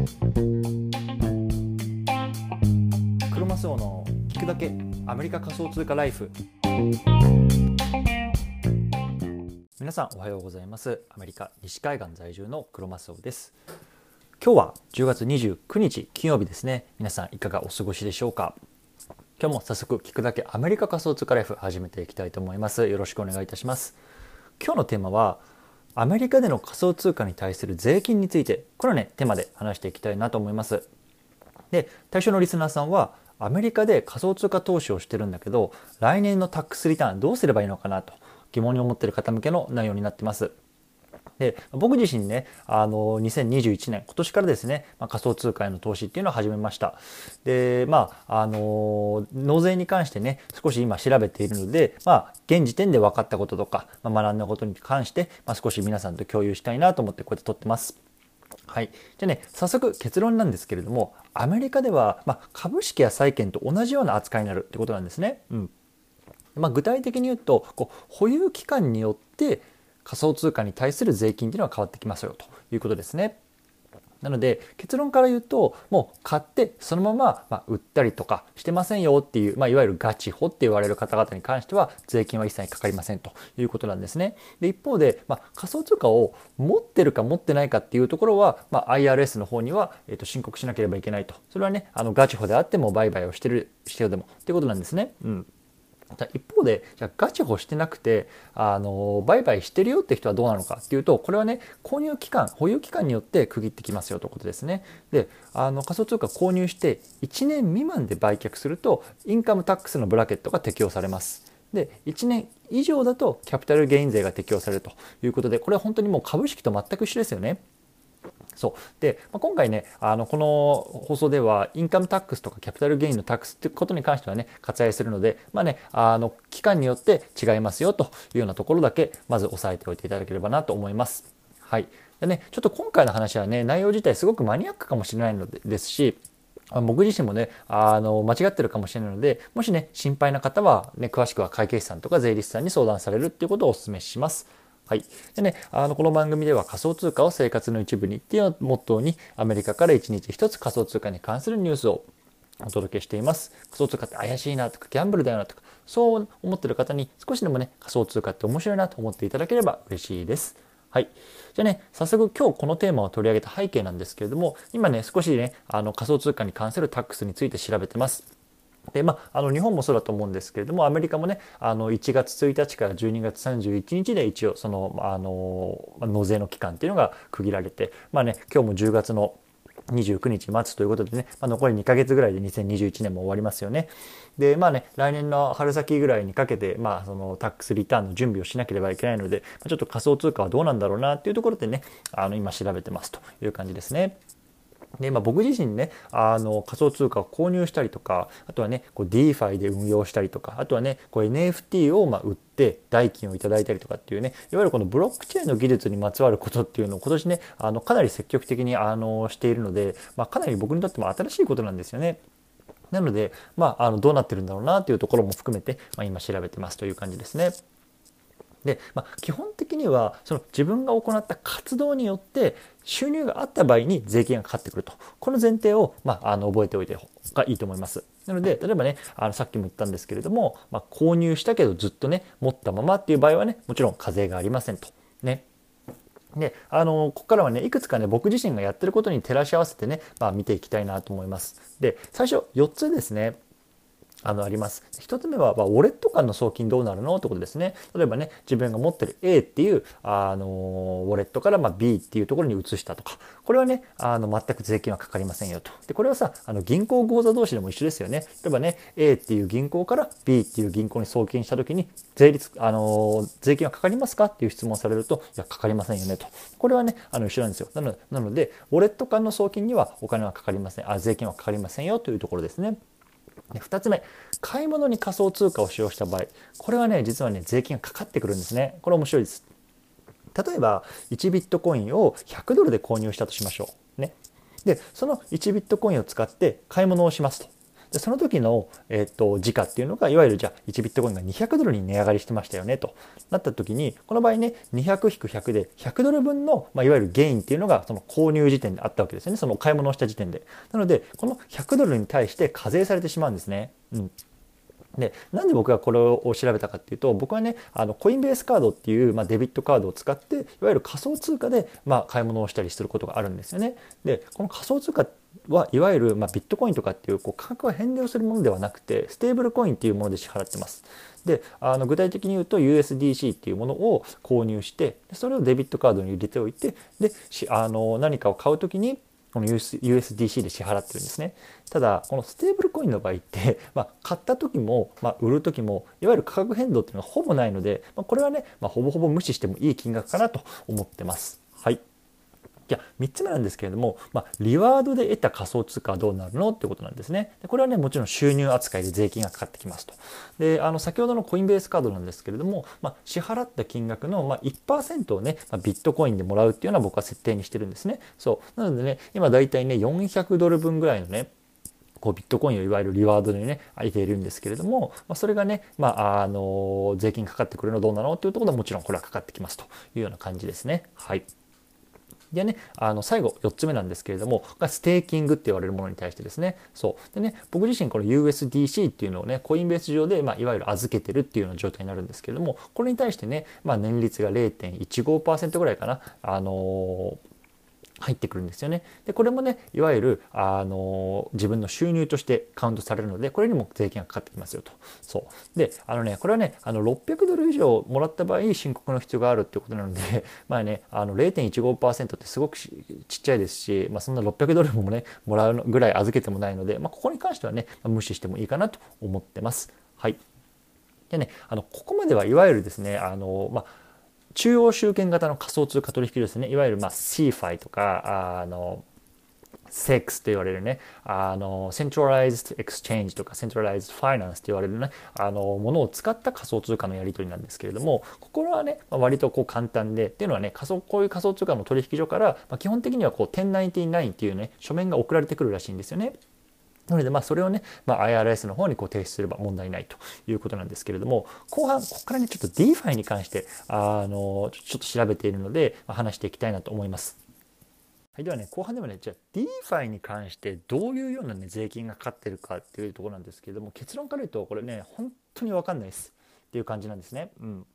クロマスオの聞くだけアメリカ仮想通貨ライフ。皆さんおはようございます。アメリカ西海岸在住のクロマスオです。今日は10月29日金曜日ですね。皆さんいかがお過ごしでしょうか？今日も早速聞くだけアメリカ仮想通貨ライフ始めていきたいと思います。よろしくお願いいたします。今日のテーマはアメリカでの仮想通貨に対する税金についてこれはねテーマで話していきたいなと思います。で対象のリスナーさんはアメリカで仮想通貨投資をしてるんだけど来年のタックスリターンどうすればいいのかなと疑問に思ってる方向けの内容になってます。で僕自身ねあの2021年今年からですね、まあ、仮想通貨への投資っていうのを始めました。でまああの納税に関してね少し今調べているのでまあ現時点で分かったこととか、まあ、学んだことに関して、まあ、少し皆さんと共有したいなと思ってこうやって撮ってます。はい、じゃね早速結論なんですけれどもアメリカでは、ま、株式や債券と同じような扱いになるってことなんですね。うん。ま、具体的に言うとこう保有期間によって仮想通貨に対する税金っていうのは変わってきますよということですね。なので結論から言うともう買ってそのまま、ま売ったりとかしてませんよっていう、まあ、いわゆるガチホって言われる方々に関しては税金は一切かかりませんということなんですね。で一方で、まあ、仮想通貨を持ってるか持ってないかっていうところは、まあ、IRS の方には、えー、と申告しなければいけないとそれはねあのガチホであっても売買をしてるしてるでもっていうことなんですね。うん一方でじゃガチホしてなくてあの売買してるよって人はどうなのかっていうとこれはね購入期間保有期間によって区切ってきますよということですね。であの仮想通貨購入して1年未満で売却するとインカムタックスのブラケットが適用されます。で1年以上だとキャピタルゲイン税が適用されるということでこれは本当にもう株式と全く一緒ですよね。そうで、まあ、今回ねあのこの放送ではインカムタックスとかキャピタルゲインのタックスっていうことに関してはね割愛するのでまあねあの期間によって違いますよというようなところだけまず押さえておいていただければなと思います。はいでね、ちょっと今回の話はね内容自体すごくマニアックかもしれないのでですし僕自身もねあの間違ってるかもしれないのでもしね心配な方は、ね、詳しくは会計士さんとか税理士さんに相談されるっていうことをお勧めします。はい。でね、あの、この番組では仮想通貨を生活の一部にっていうモットーに、アメリカから1日1つ仮想通貨に関するニュースをお届けしています。仮想通貨って怪しいなとか、ギャンブルだよなとか、そう思ってる方に少しでもね、仮想通貨って面白いなと思っていただければ嬉しいです。はい。じゃあね、早速今日このテーマを取り上げた背景なんですけれども、今ね、少しね、あの仮想通貨に関するタックスについて調べてます。でまあ、あの日本もそうだと思うんですけれどもアメリカもねあの1月1日から12月31日で一応そのあの納税の期間っていうのが区切られて、まあね、今日も10月の29日待つということでね、まあ、残り2ヶ月ぐらいで2021年も終わりますよね。でまあね来年の春先ぐらいにかけて、まあ、そのタックスリターンの準備をしなければいけないのでちょっと仮想通貨はどうなんだろうなっていうところでねあの今調べてますという感じですね。で、まあ、僕自身ねあの仮想通貨を購入したりとかあとはねこう DeFi で運用したりとかあとはねこう NFT をま売って代金をいただいたりとかっていうねいわゆるこのブロックチェーンの技術にまつわることっていうのを今年ねあのかなり積極的にあのしているので、まあ、かなり僕にとっても新しいことなんですよね。なので、まあ、あのどうなってるんだろうなというところも含めて、まあ、今調べてますという感じですね。で、まあ、基本的にはその自分が行った活動によって収入があった場合に税金がかかってくるとこの前提を、まあ、あの覚えておいてがいいと思います。なので例えばねあのさっきも言ったんですけれども、まあ、購入したけどずっとね持ったままっていう場合はねもちろん課税がありませんと。ね、であのここからはねいくつかね僕自身がやってることに照らし合わせてね、まあ、見ていきたいなと思います。で最初4つですねあのあります。一つ目は、まあ、ウォレット間の送金どうなるのってことですね。例えばね、自分が持ってる A っていう、あのウォレットから、ま、B っていうところに移したとか、これはね、あの全く税金はかかりませんよと。で、これはさ、あの銀行口座同士でも一緒ですよね。例えばね、A っていう銀行から B っていう銀行に送金した時に、税率、あの税金はかかりますかっていう質問されると、いや、かかりませんよねと。これはね、あの一緒なんですよ。なのでなので、ウォレット間の送金にはお金はかかりません。あ、税金はかかりませんよというところですね。で2つ目買い物に仮想通貨を使用した場合これはね実はね税金がかかってくるんですね。これ面白いです。例えば1ビットコインを100ドルで購入したとしましょう。ね。でその1ビットコインを使って買い物をしますと。でその時の、えっと時価っていうのがいわゆるじゃあ1ビットコインが200ドルに値上がりしてましたよねとなった時にこの場合ね200-100で100ドル分の、まあ、いわゆるゲインっていうのがその購入時点であったわけですよね。その買い物をした時点で。なのでこの100ドルに対して課税されてしまうんですね。うん。でなんで僕がこれを調べたかっていうと僕はねあのコインベースカードっていう、まあ、デビットカードを使っていわゆる仮想通貨で、まあ、買い物をしたりすることがあるんですよね。でこの仮想通貨はいわゆる、まあ、ビットコインとかっていうこう価格が変動するものではなくてステーブルコインっていうもので支払ってます。であの具体的に言うと USDC っていうものを購入してそれをデビットカードに入れておいてであの何かを買う時にこの USDC で支払ってるんですね。ただこのステーブルコインの場合って、まあ、買った時も、まあ、売る時もいわゆる価格変動っていうのはほぼないので、まあ、これはね、まあ、ほぼほぼ無視してもいい金額かなと思ってます。はい。じゃあ3つ目なんですけれども、まあ、リワードで得た仮想通貨はどうなるのってことなんですね。でこれはねもちろん収入扱いで税金がかかってきますと。であの先ほどのコインベースカードなんですけれども、まあ、支払った金額の、ま、1%をね、ま、ビットコインでもらうっていうのは僕は設定にしてるんですね。そうなのでね今だいたいね400ドル分ぐらいのねこうビットコインをいわゆるリワードでね空いているんですけれども、まあ、それがね、まあ、あの税金かかってくるのどうなのっていうところでもちろんこれはかかってきますというような感じですね。はい。でね、あの最後4つ目なんですけれども、がステーキングって言われるものに対してですね、そう。でね、僕自身この USDC っていうのをね、コインベース上で、まあ、いわゆる預けてるっていうような状態になるんですけれども、これに対してね、まあ、年率が0.15%ぐらいかな、あのー入ってくるんですよね。でこれもねいわゆるあの自分の収入としてカウントされるのでこれにも税金がかかってきますよと。そうであのねこれはねあの600ドル以上もらった場合申告の必要があるっていうことなので まあねあの0.15%ってすごくちっちゃいですし、まあ、そんな600ドルもねもらうぐらい預けてもないので、まあ、ここに関してはね、まあ、無視してもいいかなと思ってます。はいでね、あのここまではいわゆるですねあの、まあ中央集権型の仮想通貨取引ですね。いわゆるまあ CFI とかあの SEX と言われるね、あの、Centralized Exchange とか Centralized Finance と言われるね、あの、ものを使った仮想通貨のやり取りなんですけれども、ここはね、割とこう簡単で、っていうのはね、仮想、こういう仮想通貨の取引所から、まあ、基本的にはこう1099っていうね、書面が送られてくるらしいんですよね。なので、まあ、それをね、まあ、IRS の方にこう提出すれば問題ないということなんですけれども、後半、ここからね、ちょっと DeFi に関して、あの、ちょっと調べているので、まあ、話していきたいなと思います。はい、ではね、後半ではね、じゃあ DeFi に関してどういうようなね、税金がかかってるかっていうところなんですけれども、結論から言うと、これね、本当にわかんないですっていう感じなんですね。うん。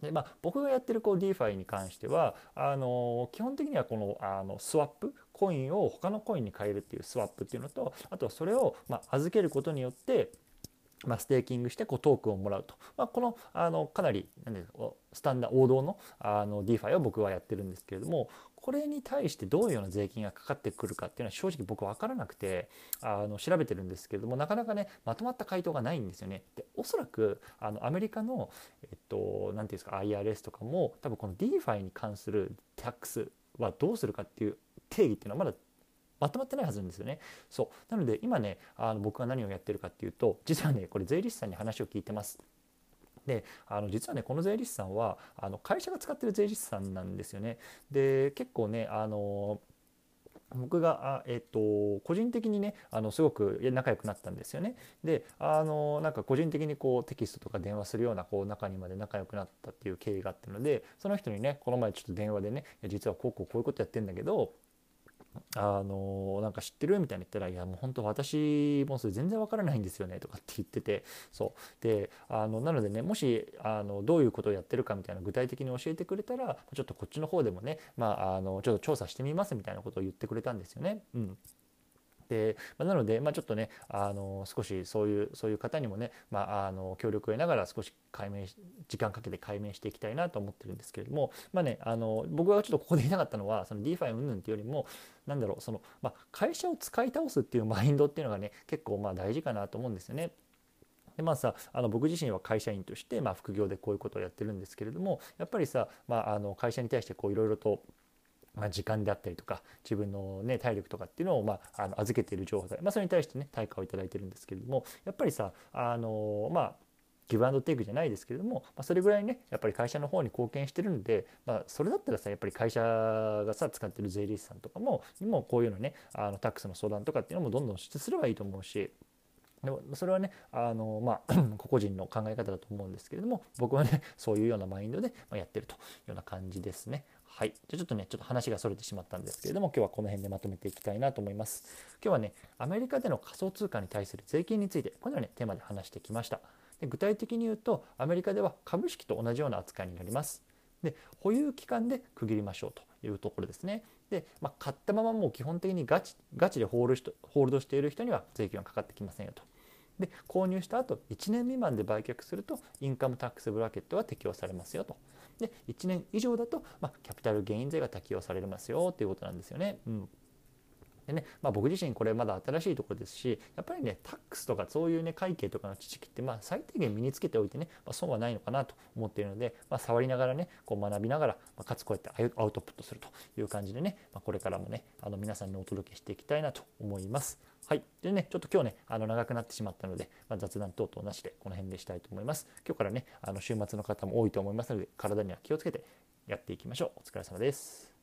でまあ、僕がやってるこう DeFi に関してはあの基本的にはこのあのスワップコインを他のコインに変えるっていうスワップっていうのとあとはそれをま預けることによってまあ、ステーキングしてこうトークンをもらうと、まあ、このあのかなり何ですかスタンダー王道のあの DeFi を僕はやってるんですけれどもこれに対してどういうような税金がかかってくるかっていうのは正直僕分からなくてあの調べてるんですけれどもなかなかねまとまった回答がないんですよね。でおそらくあのアメリカのえっと何て言うんですか IRS とかも多分この DeFi に関するタックスはどうするかっていう定義っていうのはまだまとまってないはずなんですよね。そうなので今ねあの僕が何をやってるかっていうと実はねこれ税理士さんに話を聞いてます。であの実はねこの税理士さんはあの会社が使ってる税理士さんなんですよね。で結構ねあの僕があ、えっと、個人的にねあのすごく仲良くなったんですよね。であのなんか個人的にこうテキストとか電話するようなこう中にまで仲良くなったっていう経緯があったのでその人にねこの前ちょっと電話でね実はこうこうこういうことやってんだけどあのなんか知ってるみたいに言ったら「いやもう本当私もそれ全然わからないんですよね」とかって言っててそうであのなのでねもしあのどういうことをやってるかみたいな具体的に教えてくれたらちょっとこっちの方でもねまああのちょっと調査してみますみたいなことを言ってくれたんですよね。うんで、まあ、なので、まあ、ちょっとねあの少しそういうそういう方にもね、まあ、あの協力を得ながら少し解明時間かけて解明していきたいなと思ってるんですけれども、まあね、あの僕がちょっとここで言いたかったのはその DeFi 云々っていうよりもなんだろうその、まあ、会社を使い倒すっていうマインドっていうのがね結構まあ大事かなと思うんですよね。でまあさあの僕自身は会社員として、まあ、副業でこういうことをやってるんですけれどもやっぱりさ、まあ、あの会社に対していろいろとまあ、時間であったりとか自分の、ね、体力とかっていうのを、まあ、あの預けている情報で、まあ、それに対してね対価を頂いてるんですけれどもやっぱりさあのまあギブアンドテイクじゃないですけれども、まあ、それぐらいねやっぱり会社の方に貢献してるんで、まあ、それだったらさやっぱり会社がさ使ってる税理士さんとかもにもこういうのねあのタックスの相談とかっていうのもどんどんしてすればいいと思うしでもそれはねあの、まあ、個々人の考え方だと思うんですけれども僕はね そういうようなマインドでやってるというような感じですね。はい。じゃちょっとね、ちょっと話がそれてしまったんですけれども、今日はこの辺でまとめていきたいなと思います。今日はね、アメリカでの仮想通貨に対する税金について、このような、ね、テーマで話してきました。で具体的に言うと、アメリカでは株式と同じような扱いになります。で、保有期間で区切りましょうというところですね。で、まあ、買ったままもう基本的にガチガチでホールホールドしている人には税金はかかってきませんよと。で購入した後1年未満で売却するとインカムタックスブラケットは適用されますよと。で1年以上だと、まあ、キャピタルゲイン税が適用されますよということなんですよね。うんでね、まあ、僕自身これまだ新しいところですしやっぱりねタックスとかそういうね会計とかの知識ってまあ最低限身につけておいてね、まあ、損はないのかなと思っているので、まあ、触りながらねこう学びながら、まあ、かつこうやってアウトプットするという感じでね、まあ、これからもねあの皆さんにお届けしていきたいなと思います。はい。でね、ちょっと今日ね、あの長くなってしまったので、まあ、雑談等々なしでこの辺でしたいと思います。今日からね、あの週末の方も多いと思いますので、体には気をつけてやっていきましょう。お疲れ様です。